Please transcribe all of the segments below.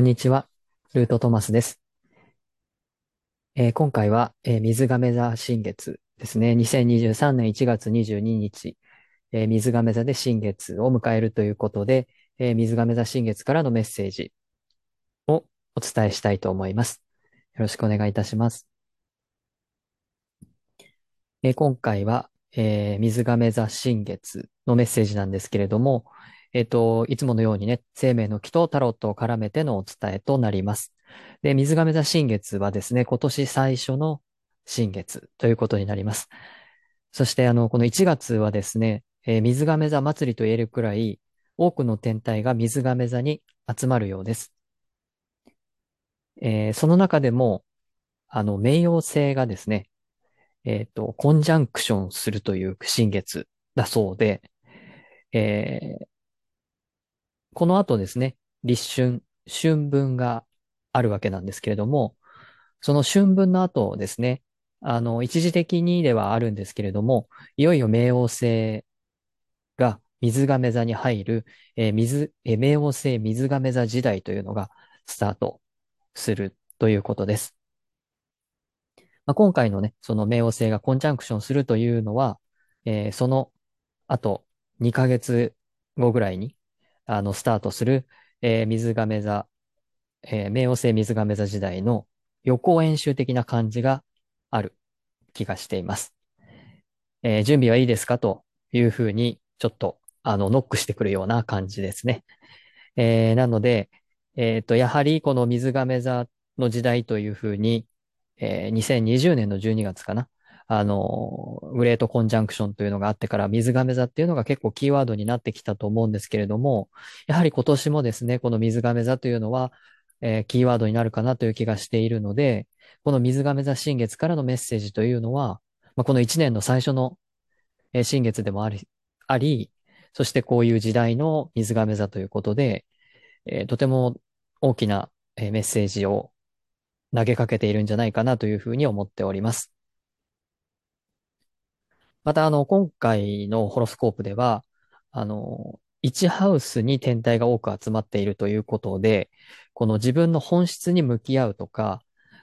こんにちは。ルートトマスです。えー今回は、えー水亀座新月ですね。2023年1月22日、えー水亀座で新月を迎えるということで、えー水亀座新月からのメッセージをお伝えしたいと思います。よろしくお願いいたします。えー今回は、えー水亀座新月のメッセージなんですけれども、えっと、いつものようにね、生命の木とタロットを絡めてのお伝えとなります。で、水亀座新月はですね、今年最初の新月ということになります。そして、あの、この1月はですね、えー水亀座祭りと言えるくらい、多くの天体が水亀座に集まるようです。えーその中でも、あの、冥王星がですね、えっと、コンジャンクションするという新月だそうで、えーこの後ですね、立春、春分があるわけなんですけれども、その春分の後ですね、あの、一時的にではあるんですけれども、いよいよ冥王星が水亀座に入る、えー水、えー冥王星水亀座時代というのがスタートするということです。まあ、今回のね、その冥王星がコンジャンクションするというのは、えーその後2ヶ月後ぐらいに、あの、スタートする、えー水亀座、えー冥王星水亀座時代の予行演習的な感じがある気がしています。えー準備はいいですかというふうに、ちょっと、あの、ノックしてくるような感じですね。えーなので、えっと、やはりこの水亀座の時代というふうに、えー2020年の12月かな。あの、グレートコンジャンクションというのがあってから、水亀座っていうのが結構キーワードになってきたと思うんですけれども、やはり今年もですね、この水亀座というのは、えーキーワードになるかなという気がしているので、この水亀座新月からのメッセージというのは、まあ、この1年の最初の、え新月でもあり、あり、そしてこういう時代の水亀座ということで、えーとても大きな、えメッセージを投げかけているんじゃないかなというふうに思っております。また、あの、今回のホロスコープでは、あの、1ハウスに天体が多く集まっているということで、この自分の本質に向き合うとか、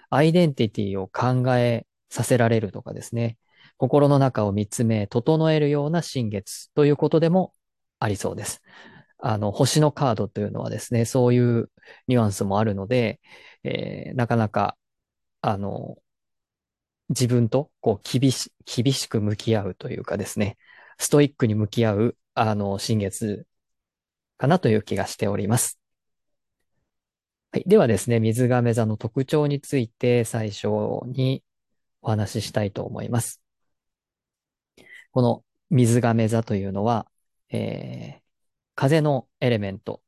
アイデンティティを考えさせられるとかですね、心の中を見つめ、整えるような新月ということでもありそうです。あの、星のカードというのはですね、そういうニュアンスもあるので、えーなかなか、あの、自分とこう厳し、厳しく向き合うというかですね、ストイックに向き合う、あの、新月かなという気がしております。はい。ではですね、水亀座の特徴について最初にお話ししたいと思います。この水亀座というのは、えー風のエレメント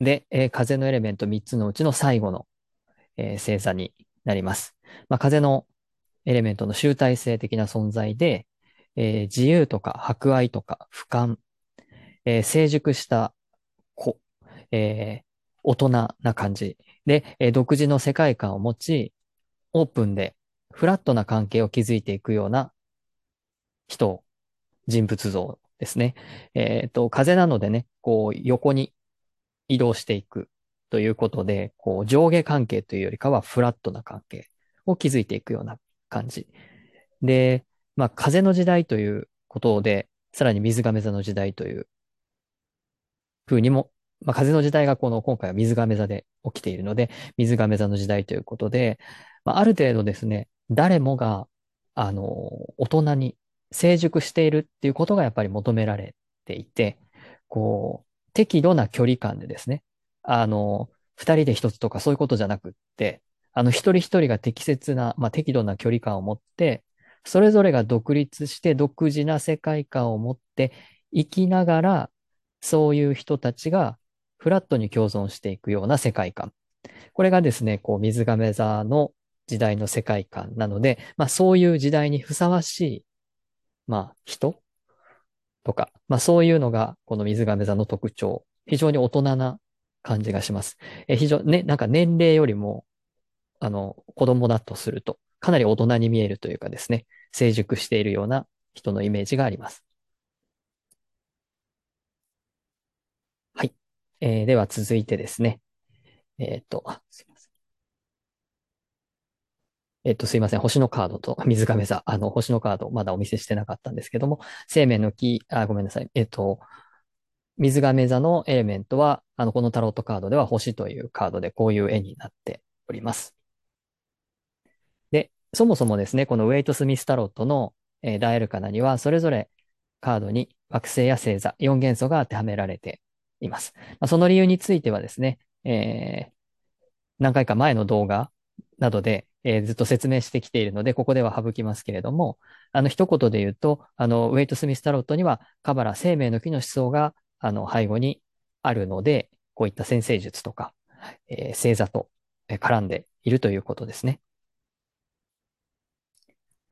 で、えー風のエレメント3つのうちの最後の、えー星座になります。まあ、風のエレメントの集大成的な存在で、えー自由とか博愛とか俯瞰、えー成熟した子、えー大人な感じで、えー独自の世界観を持ち、オープンでフラットな関係を築いていくような人、人物像ですね。えっと、風なのでね、こう横に移動していくということで、こう上下関係というよりかはフラットな関係を築いていくような感じ。で、まあ、風の時代ということで、さらに水亀座の時代という風にも、まあ、風の時代がこの今回は水亀座で起きているので、水亀座の時代ということで、まあ、ある程度ですね、誰もが、あの、大人に成熟しているっていうことがやっぱり求められていて、こう、適度な距離感でですね、あの、二人で一つとかそういうことじゃなくって、あの、一人一人が適切な、まあ、適度な距離感を持って、それぞれが独立して独自な世界観を持って生きながら、そういう人たちがフラットに共存していくような世界観。これがですね、こう、水亀座の時代の世界観なので、まあ、そういう時代にふさわしい、まあ、人とか、まあ、そういうのが、この水亀座の特徴。非常に大人な感じがします。え、非常、ね、なんか年齢よりも、あの、子供だとすると、かなり大人に見えるというかですね、成熟しているような人のイメージがあります。はい。えーでは続いてですね、えっと、すいません。えっと、すいません。星のカードと水亀座。あの、星のカード、まだお見せしてなかったんですけども、生命の木、あ、ごめんなさい。えっと、水亀座のエレメントは、あの、このタロットカードでは星というカードでこういう絵になっております。そもそもですね、このウェイト・スミスタロットの、えー、ダイアルカナには、それぞれカードに惑星や星座、4元素が当てはめられています。まあ、その理由についてはですね、えー、何回か前の動画などで、えー、ずっと説明してきているので、ここでは省きますけれども、あの、一言で言うと、あの、ウェイト・スミスタロットには、カバラ生命の木の思想が、あの、背後にあるので、こういった先生術とか、えー、星座と絡んでいるということですね。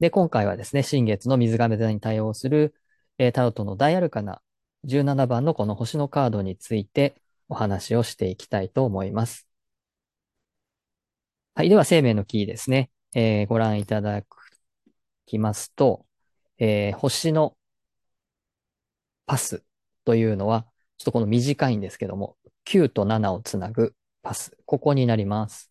で、今回はですね、新月の水亀座に対応する、えー、タロットの大アルカナ17番のこの星のカードについてお話をしていきたいと思います。はい。では、生命のキーですね。えー、ご覧いただきますと、えー、星のパスというのは、ちょっとこの短いんですけども、9と7をつなぐパス。ここになります。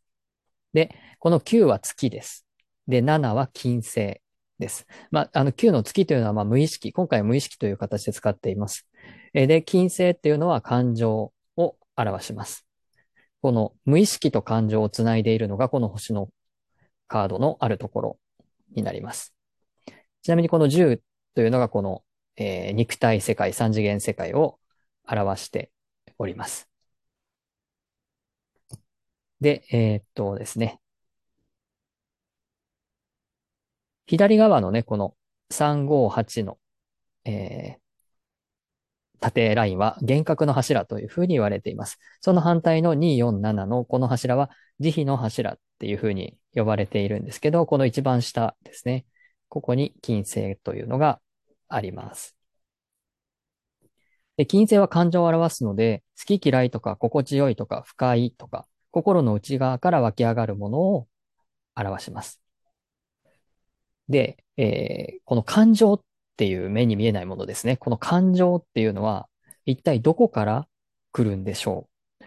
で、この9は月です。で、7は金星です。まあ、あの、9の月というのは、まあ、無意識。今回は無意識という形で使っています。えで、金星っていうのは感情を表します。この無意識と感情をつないでいるのが、この星のカードのあるところになります。ちなみにこの10というのがこの、えー、肉体世界、三次元世界を表しております。で、えー、っとですね。左側のね、この358の、えー、縦ラインは幻覚の柱というふうに言われています。その反対の247のこの柱は慈悲の柱っていうふうに呼ばれているんですけど、この一番下ですね。ここに金星というのがあります。で金星は感情を表すので、好き嫌いとか心地よいとか不快とか、心の内側から湧き上がるものを表します。で、えー、この感情っていう目に見えないものですね。この感情っていうのは一体どこから来るんでしょう？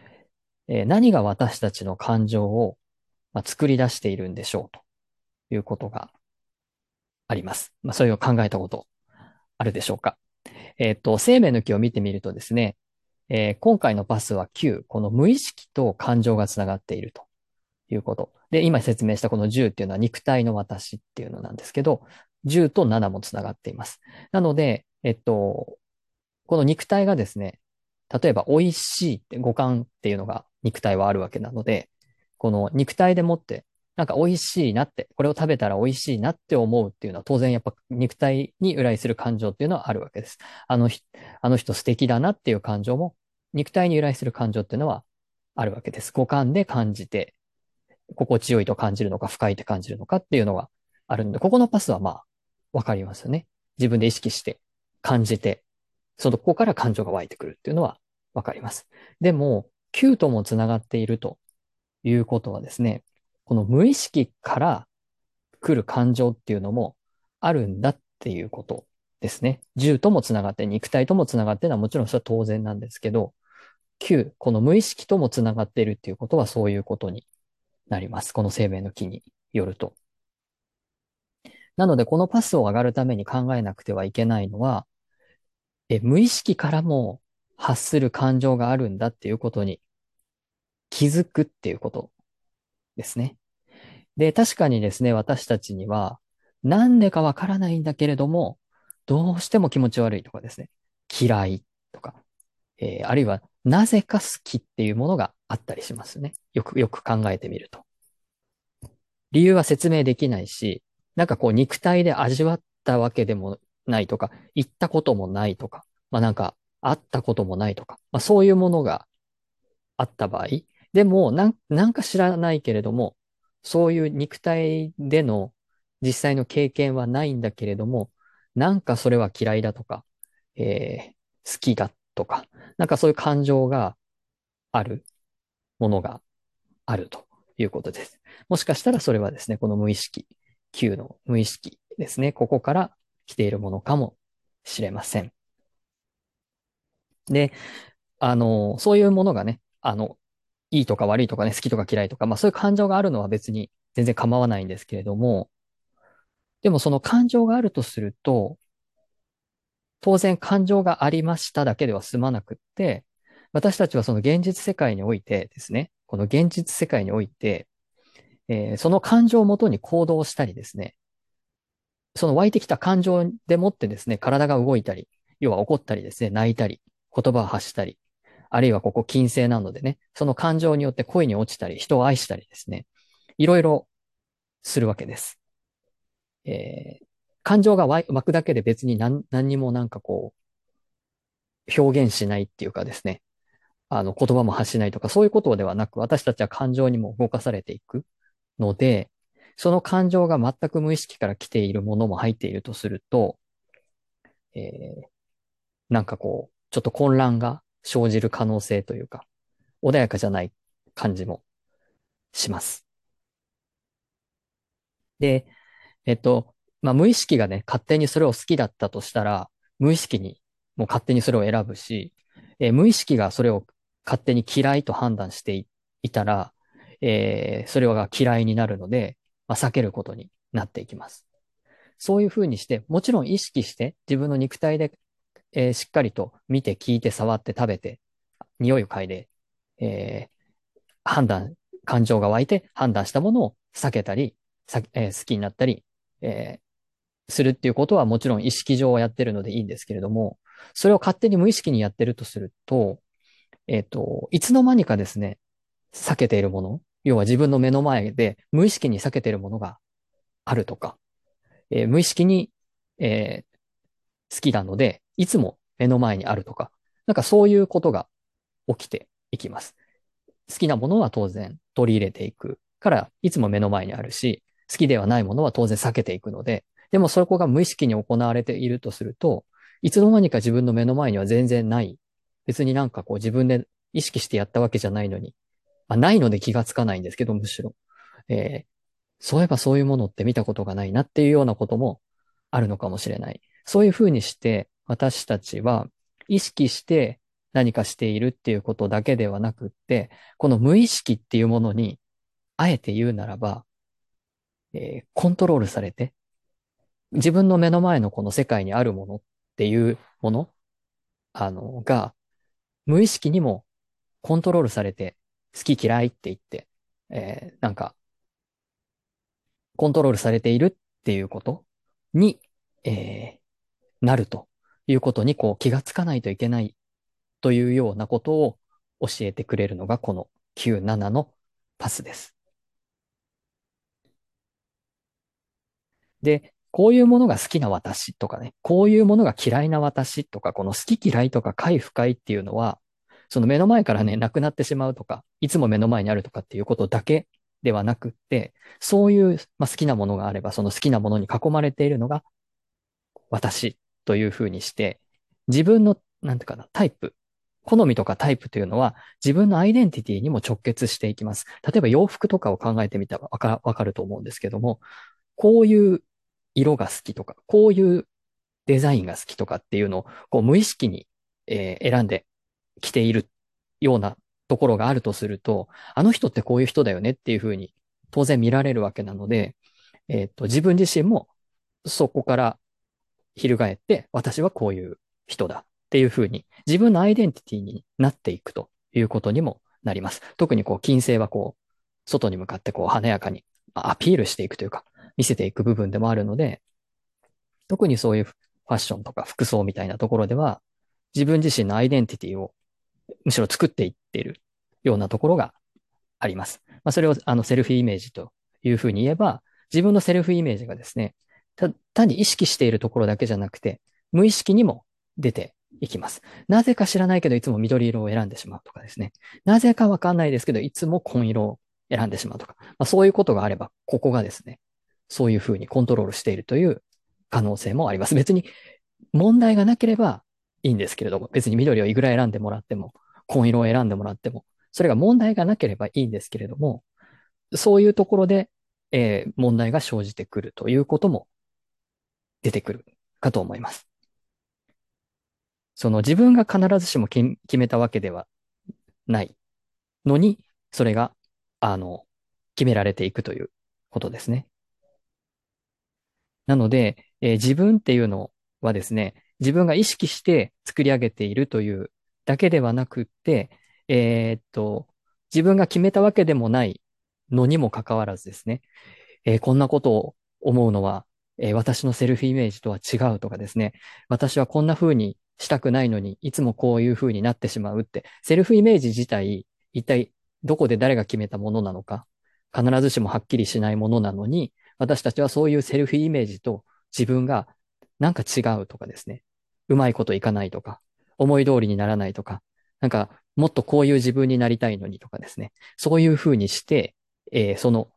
えー、何が私たちの感情を、ま、作り出しているんでしょう？ということがあります。まあ、それを考えたことあるでしょうか？えっ、と、生命の木を見てみるとですね、えー、今回のパスは9、この無意識と感情がつながっているということ。で、今説明したこの10っていうのは肉体の私っていうのなんですけど、10と7もつながっています。なので、えっと、この肉体がですね、例えば美味しいって五感っていうのが肉体はあるわけなので、この肉体でもって、なんか美味しいなって、これを食べたら美味しいなって思うっていうのは当然やっぱ肉体に由来する感情っていうのはあるわけです。あの、あの人素敵だなっていう感情も肉体に由来する感情っていうのはあるわけです。五感で感じて、心地よいと感じるのか不快って感じるのかっていうのがあるので、ここのパスはまあわかりますよね。自分で意識して感じて、そのここから感情が湧いてくるっていうのはわかります。でも、Q とも繋がっているということはですね、この無意識から来る感情っていうのもあるんだっていうことですね。銃とも繋がって、肉体とも繋がってのはもちろんそれは当然なんですけど、Q、この無意識とも繋がっているっていうことはそういうことになります。この生命の木によると。なので、このパスを上がるために考えなくてはいけないのは、え無意識からも発する感情があるんだっていうことに気づくっていうことですね。で、確かにですね、私たちには、なんでかわからないんだけれども、どうしても気持ち悪いとかですね、嫌いとか、えー、あるいはなぜか好きっていうものがあったりしますね。よく、よく考えてみると。理由は説明できないし、なんかこう肉体で味わったわけでもないとか、行ったこともないとか、まあなんか会ったこともないとか、まあそういうものがあった場合、でもなんなんか知らないけれども、そういう肉体での実際の経験はないんだけれども、なんかそれは嫌いだとか、えー、好きだとか、なんかそういう感情があるものがあるということです。もしかしたらそれはですね、この無意識9の無意識ですね。ここから来ているものかもしれません。で、あの、そういうものがね、あの、いいとか悪いとかね、好きとか嫌いとか、まあそういう感情があるのは別に全然構わないんですけれども、でもその感情があるとすると、当然感情がありましただけでは済まなくって、私たちはその現実世界においてですね、この現実世界において、えー、その感情をもとに行動したりですね、その湧いてきた感情でもってですね、体が動いたり、要は怒ったりですね、泣いたり、言葉を発したり、あるいはここ金星なのでね、その感情によって恋に落ちたり、人を愛したりですね、いろいろするわけです。えー、感情が湧くだけで別に何何にもなんかこう、表現しないっていうかですね、あの言葉も発しないとかそういうことではなく、私たちは感情にも動かされていくので、その感情が全く無意識から来ているものも入っているとすると、えー、なんかこう、ちょっと混乱が生じる可能性というか、穏やかじゃない感じもします。で、えっと、まあ、無意識がね、勝手にそれを好きだったとしたら、無意識にもう勝手にそれを選ぶし、えー、無意識がそれを勝手に嫌いと判断していたら、えー、それが嫌いになるので、まあ、避けることになっていきます。そういうふうにして、もちろん意識して自分の肉体で、えー、しっかりと見て、聞いて、触って、食べて、匂いを嗅いで、えー、判断、感情が湧いて判断したものを避けたり、えー、好きになったり、えー、するっていうことはもちろん意識上はやってるのでいいんですけれども、それを勝手に無意識にやってるとすると、えっ、ー、と、いつの間にかですね、避けているもの、要は自分の目の前で無意識に避けているものがあるとか、えー、無意識に、えー、好きなので、いつも目の前にあるとか、なんかそういうことが起きていきます。好きなものは当然取り入れていくから、いつも目の前にあるし、好きではないものは当然避けていくので、でもそこが無意識に行われているとすると、いつの間にか自分の目の前には全然ない。別になんかこう自分で意識してやったわけじゃないのに、まあ、ないので気がつかないんですけど、むしろ。えー、そういえばそういうものって見たことがないなっていうようなこともあるのかもしれない。そういうふうにして、私たちは意識して何かしているっていうことだけではなくって、この無意識っていうものに、あえて言うならば、えー、コントロールされて、自分の目の前のこの世界にあるものっていうもの、あの、が、無意識にもコントロールされて、好き嫌いって言って、えー、なんか、コントロールされているっていうことに、えー、なるということに、こう、気がつかないといけないというようなことを教えてくれるのが、この97のパスです。で、こういうものが好きな私とかね、こういうものが嫌いな私とか、この好き嫌いとか快不快っていうのは、その目の前からね、なくなってしまうとか、いつも目の前にあるとかっていうことだけではなくって、そういう、まあ、好きなものがあれば、その好きなものに囲まれているのが私というふうにして、自分の、なんていうかな、タイプ、好みとかタイプというのは自分のアイデンティティにも直結していきます。例えば洋服とかを考えてみたらわかわかると思うんですけども、こういう色が好きとか、こういうデザインが好きとかっていうのをこう無意識に、えー、選んできているようなところがあるとすると、あの人ってこういう人だよねっていうふうに当然見られるわけなので、えっ、ー、と、自分自身もそこから翻って、私はこういう人だっていうふうに自分のアイデンティティになっていくということにもなります。特にこう、金星はこう、外に向かってこう、華やかにアピールしていくというか、見せていく部分でもあるので、特にそういうファッションとか服装みたいなところでは、自分自身のアイデンティティをむしろ作っていっているようなところがあります。まあ、それをあのセルフイメージというふうに言えば、自分のセルフイメージがですね、単に意識しているところだけじゃなくて、無意識にも出ていきます。なぜか知らないけど、いつも緑色を選んでしまうとかですね。なぜかわかんないですけど、いつも紺色を選んでしまうとか。まあ、そういうことがあれば、ここがですね、そういうふうにコントロールしているという可能性もあります。別に問題がなければいいんですけれども、別に緑をいくら選んでもらっても、紺色を選んでもらっても、それが問題がなければいいんですけれども、そういうところで、えー、問題が生じてくるということも出てくるかと思います。その自分が必ずしも決めたわけではないのに、それが、あの、決められていくということですね。なので、えー自分っていうのはですね、自分が意識して作り上げているというだけではなくって、えーっと、自分が決めたわけでもないのにもかかわらずですね、えーこんなことを思うのは、えー私のセルフイメージとは違うとかですね、私はこんな風にしたくないのに、いつもこういう風になってしまうって、セルフイメージ自体、一体どこで誰が決めたものなのか、必ずしもはっきりしないものなのに、私たちはそういうセルフイメージと自分がなんか違うとかですね、うまいこといかないとか、思い通りにならないとか、なんかもっとこういう自分になりたいのにとかですね、そういう風にして、えーその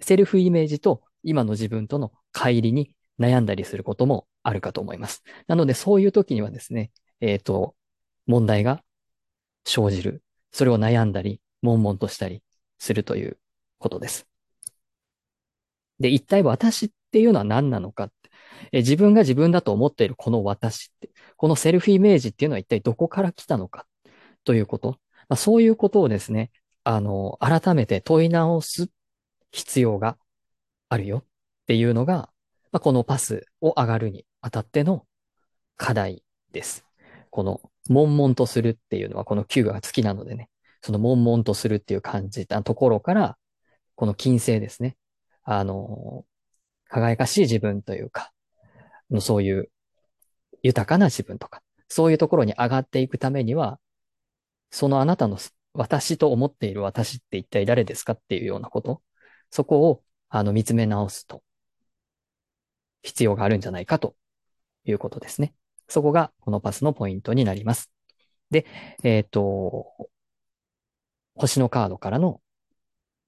セルフイメージと今の自分との乖離に悩んだりすることもあるかと思います。なのでそういう時にはですね、えっと、問題が生じる。それを悩んだり、悶々としたりするということです。で、一体私っていうのは何なのかってえ自分が自分だと思っているこの私って、このセルフイメージっていうのは一体どこから来たのかということ。まあ、そういうことをですね、あの、改めて問い直す必要があるよっていうのが、まあ、このパスを上がるにあたっての課題です。この、悶々とするっていうのはこの Q が好きなのでね、その悶々とするっていう感じたところから、この金星ですね。あの、輝かしい自分というか、そういう豊かな自分とか、そういうところに上がっていくためには、そのあなたの私と思っている私って一体誰ですかっていうようなこと、そこをあの見つめ直すと必要があるんじゃないかということですね。そこがこのパスのポイントになります。で、えっ、と、星のカードからの、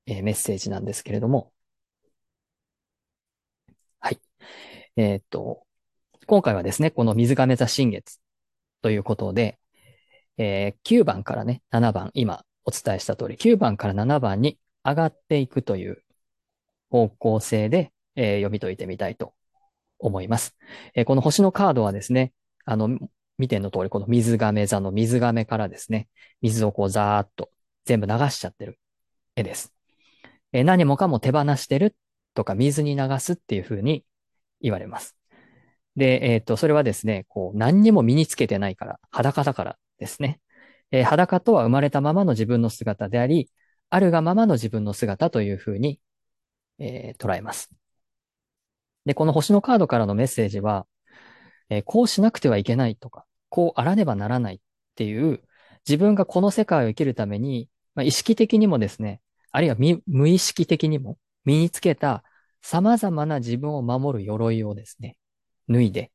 えーメッセージなんですけれども、はい。えっ、と、今回はですね、この水亀座新月ということで、えー9番からね、7番、今お伝えした通り、9番から7番に上がっていくという方向性で、えー読み解いてみたいと思います。えーこの星のカードはですね、あの、見ての通り、この水亀座の水亀からですね、水をこうザーッと全部流しちゃってる絵です。えー何もかも手放してるとか水に流すっていう風に言われます。で、えっ、と、それはですね、こう、何にも身につけてないから、裸だからですね。えー裸とは生まれたままの自分の姿であり、あるがままの自分の姿という風に、えー捉えます。で、この星のカードからのメッセージは、えーこうしなくてはいけないとか、こうあらねばならないっていう、自分がこの世界を生きるために、まあ、意識的にもですね、あるいは無意識的にも身につけた様々な自分を守る鎧をですね、脱いで、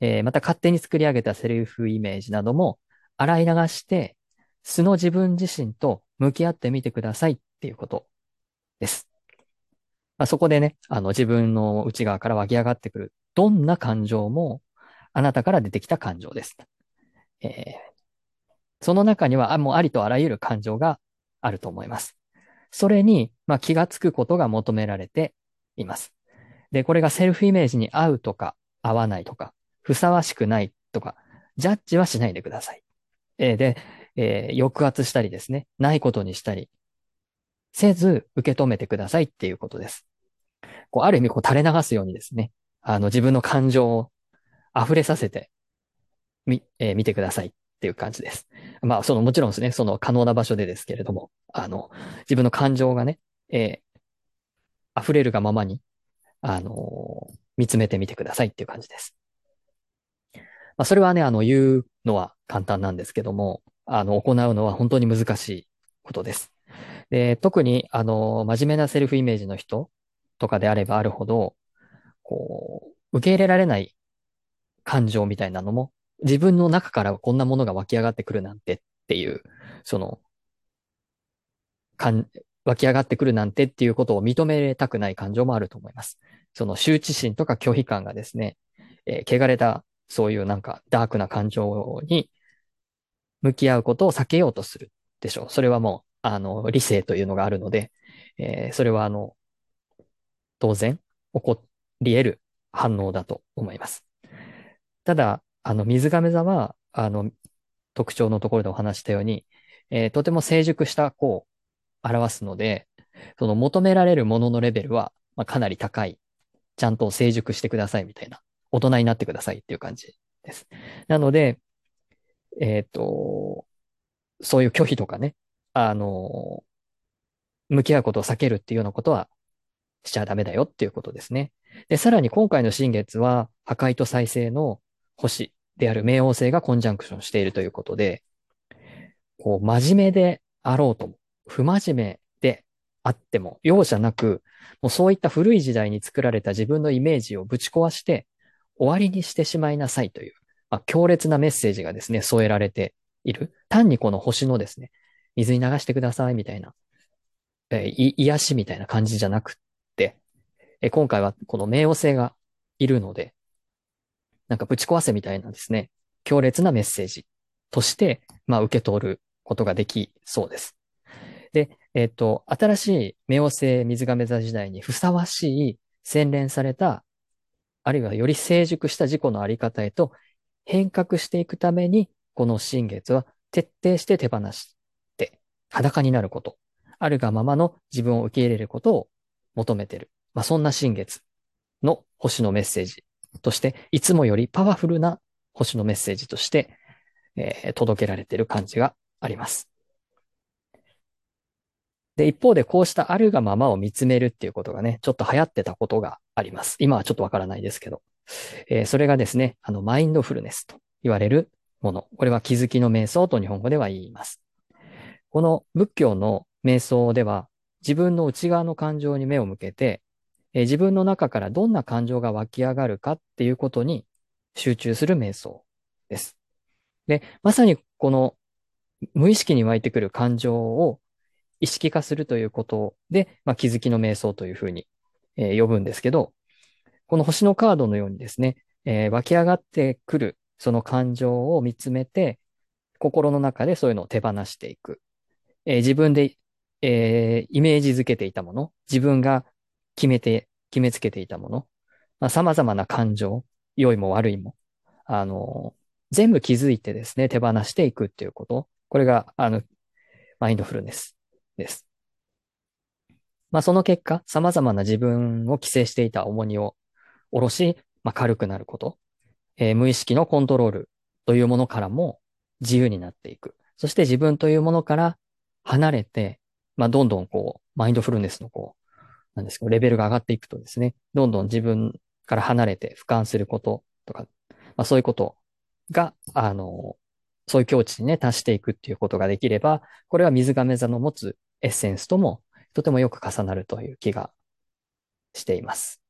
えーまた勝手に作り上げたセルフイメージなども洗い流して、素の自分自身と向き合ってみてくださいっていうことです。まあ、そこでね、あの自分の内側から湧き上がってくるどんな感情もあなたから出てきた感情です。えーその中にはあもうありとあらゆる感情があると思います。それに、まあ、気がつくことが求められています。で、これがセルフイメージに合うとか、合わないとか、ふさわしくないとか、ジャッジはしないでください。えーで、えー抑圧したりですね、ないことにしたり、せず受け止めてくださいっていうことです。こう、ある意味、こう、垂れ流すようにですね、あの、自分の感情を溢れさせて、み、えー見てくださいっていう感じです。まあ、その、もちろんですね、その可能な場所でですけれども、あの、自分の感情がね、え溢れるがままに、あの見つめてみてくださいっていう感じです。まあ、それはね、あの、言うのは簡単なんですけども、あの、行うのは本当に難しいことです。で、特に、あの、真面目なセルフイメージの人とかであればあるほど、こう、受け入れられない感情みたいなのも、自分の中からこんなものが湧き上がってくるなんてっていう、その、かん、湧き上がってくるなんてっていうことを認めたくない感情もあると思います。その羞恥心とか拒否感がですね、えー汚れた、そういうなんかダークな感情に向き合うことを避けようとするでしょう。それはもう、あの、理性というのがあるので、えーそれはあの、当然起こり得る反応だと思います。ただ、あの、水亀座は、あの、特徴のところでお話したように、えーとても成熟した、こう、表すので、その求められるもののレベルは、まあ、かなり高い。ちゃんと成熟してくださいみたいな。大人になってくださいっていう感じです。なので、えっ、ー、と、そういう拒否とかね、あの、向き合うことを避けるっていうようなことはしちゃダメだよっていうことですね。で、さらに今回の新月は破壊と再生の星である冥王星がコンジャンクションしているということで、こう、真面目であろうとも、不真面目であっても、容赦なく、もうそういった古い時代に作られた自分のイメージをぶち壊して終わりにしてしまいなさいという、まあ、強烈なメッセージがですね、添えられている。単にこの星のですね、水に流してくださいみたいな、えー、癒しみたいな感じじゃなくって、えー、今回はこの冥王星がいるので、なんかぶち壊せみたいなですね、強烈なメッセージとして、まあ受け取ることができそうです。で、えっ、と、新しい冥王星水亀座時代にふさわしい洗練された、あるいはより成熟した自己のあり方へと変革していくために、この新月は徹底して手放して裸になること、あるがままの自分を受け入れることを求めている。まあ、そんな新月の星のメッセージとして、いつもよりパワフルな星のメッセージとして、えー、届けられている感じがあります。で、一方でこうしたあるがままを見つめるっていうことがね、ちょっと流行ってたことがあります。今はちょっとわからないですけど。えー、それがですね、あの、マインドフルネスと言われるもの。これは気づきの瞑想と日本語では言います。この仏教の瞑想では、自分の内側の感情に目を向けて、えー、自分の中からどんな感情が湧き上がるかっていうことに集中する瞑想です。で、まさにこの無意識に湧いてくる感情を意識化するということで、まあ、気づきの瞑想というふうに、えー、呼ぶんですけど、この星のカードのようにですね、えー、湧き上がってくるその感情を見つめて、心の中でそういうのを手放していく。えー、自分で、えー、イメージづけていたもの、自分が決めて、決めつけていたもの、まあ、様々な感情、良いも悪いも、あの、全部気づいてですね、手放していくっていうこと。これが、あの、マインドフルネスです。まあ、その結果、様々な自分を規制していた重荷を下ろし、まあ、軽くなること。えー、無意識のコントロールというものからも自由になっていく。そして自分というものから離れて、まあ、どんどんこう、マインドフルネスのこう、なんですけど、レベルが上がっていくとですね、どんどん自分から離れて俯瞰することとか、まあ、そういうことが、あの、そういう境地にね、達していくっていうことができれば、これは水亀座の持つエッセンスともとてもよく重なるという気がしています。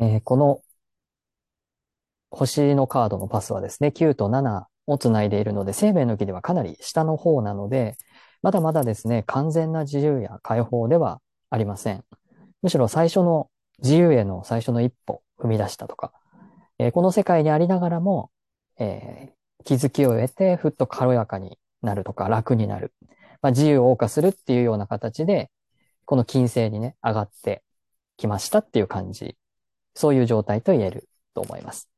えー、この星のカードのパスはですね、9と7をつないでいるので、生命の木ではかなり下の方なので、まだまだですね、完全な自由や解放ではありません。むしろ最初の自由への最初の一歩踏み出したとか、えー、この世界にありながらも、えー、気づきを得てふっと軽やかになるとか楽になる。まあ、自由を謳歌するっていうような形で、この金星にね、上がってきましたっていう感じ。そういう状態と言えると思います。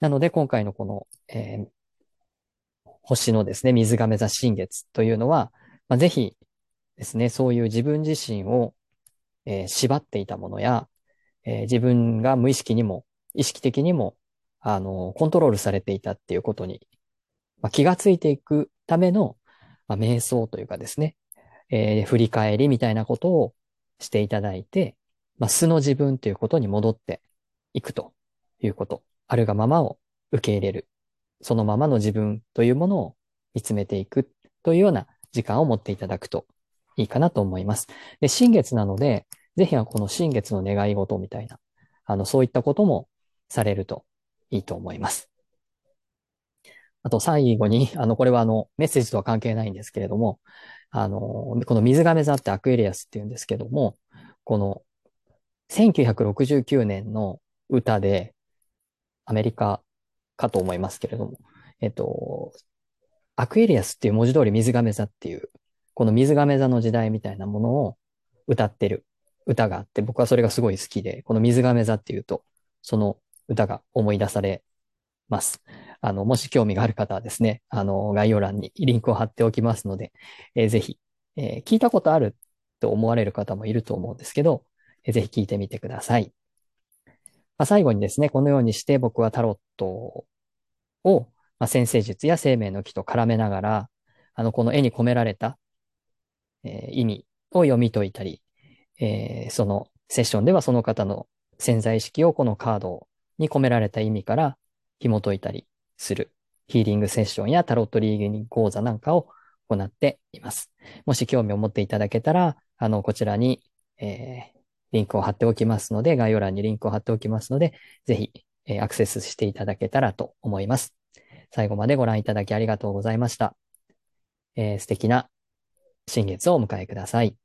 なので今回のこの、えー、星のですね、水亀座新月というのは、まあ、ぜひですね、そういう自分自身を、えー、縛っていたものや、えー、自分が無意識にも、意識的にも、あの、コントロールされていたっていうことに、まあ、気がついていくための、まあ、瞑想というかですね、えー、振り返りみたいなことをしていただいて、まあ、素の自分ということに戻っていくということ。あるがままを受け入れる。そのままの自分というものを見つめていくというような時間を持っていただくといいかなと思います。で、新月なので、ぜひはこの新月の願い事みたいな、あの、そういったこともされるといいと思います。あと最後に、あの、これはあの、メッセージとは関係ないんですけれども、あの、この水亀座ってアクエリアスって言うんですけども、この1969年の歌で、アメリカかと思いますけれども、えっと、アクエリアスっていう文字通り水亀座っていう、この水亀座の時代みたいなものを歌ってる歌があって、僕はそれがすごい好きで、この水亀座っていうと、その歌が思い出されます。あの、もし興味がある方はですね、あの、概要欄にリンクを貼っておきますので、えー、ぜひ、えー、聞いたことあると思われる方もいると思うんですけど、えー、ぜひ聞いてみてください。まあ、最後にですね、このようにして僕はタロットを、まあ、先生術や生命の木と絡めながら、あの、この絵に込められた、えー、意味を読み解いたり、えー、そのセッションではその方の潜在意識をこのカードに込められた意味から紐解いたりするヒーリングセッションやタロットリーディング講座なんかを行っています。もし興味を持っていただけたら、あの、こちらに、えー、リンクを貼っておきますので、概要欄にリンクを貼っておきますので、ぜひ、えー、アクセスしていただけたらと思います。最後までご覧いただきありがとうございました。えー、素敵な新月をお迎えください。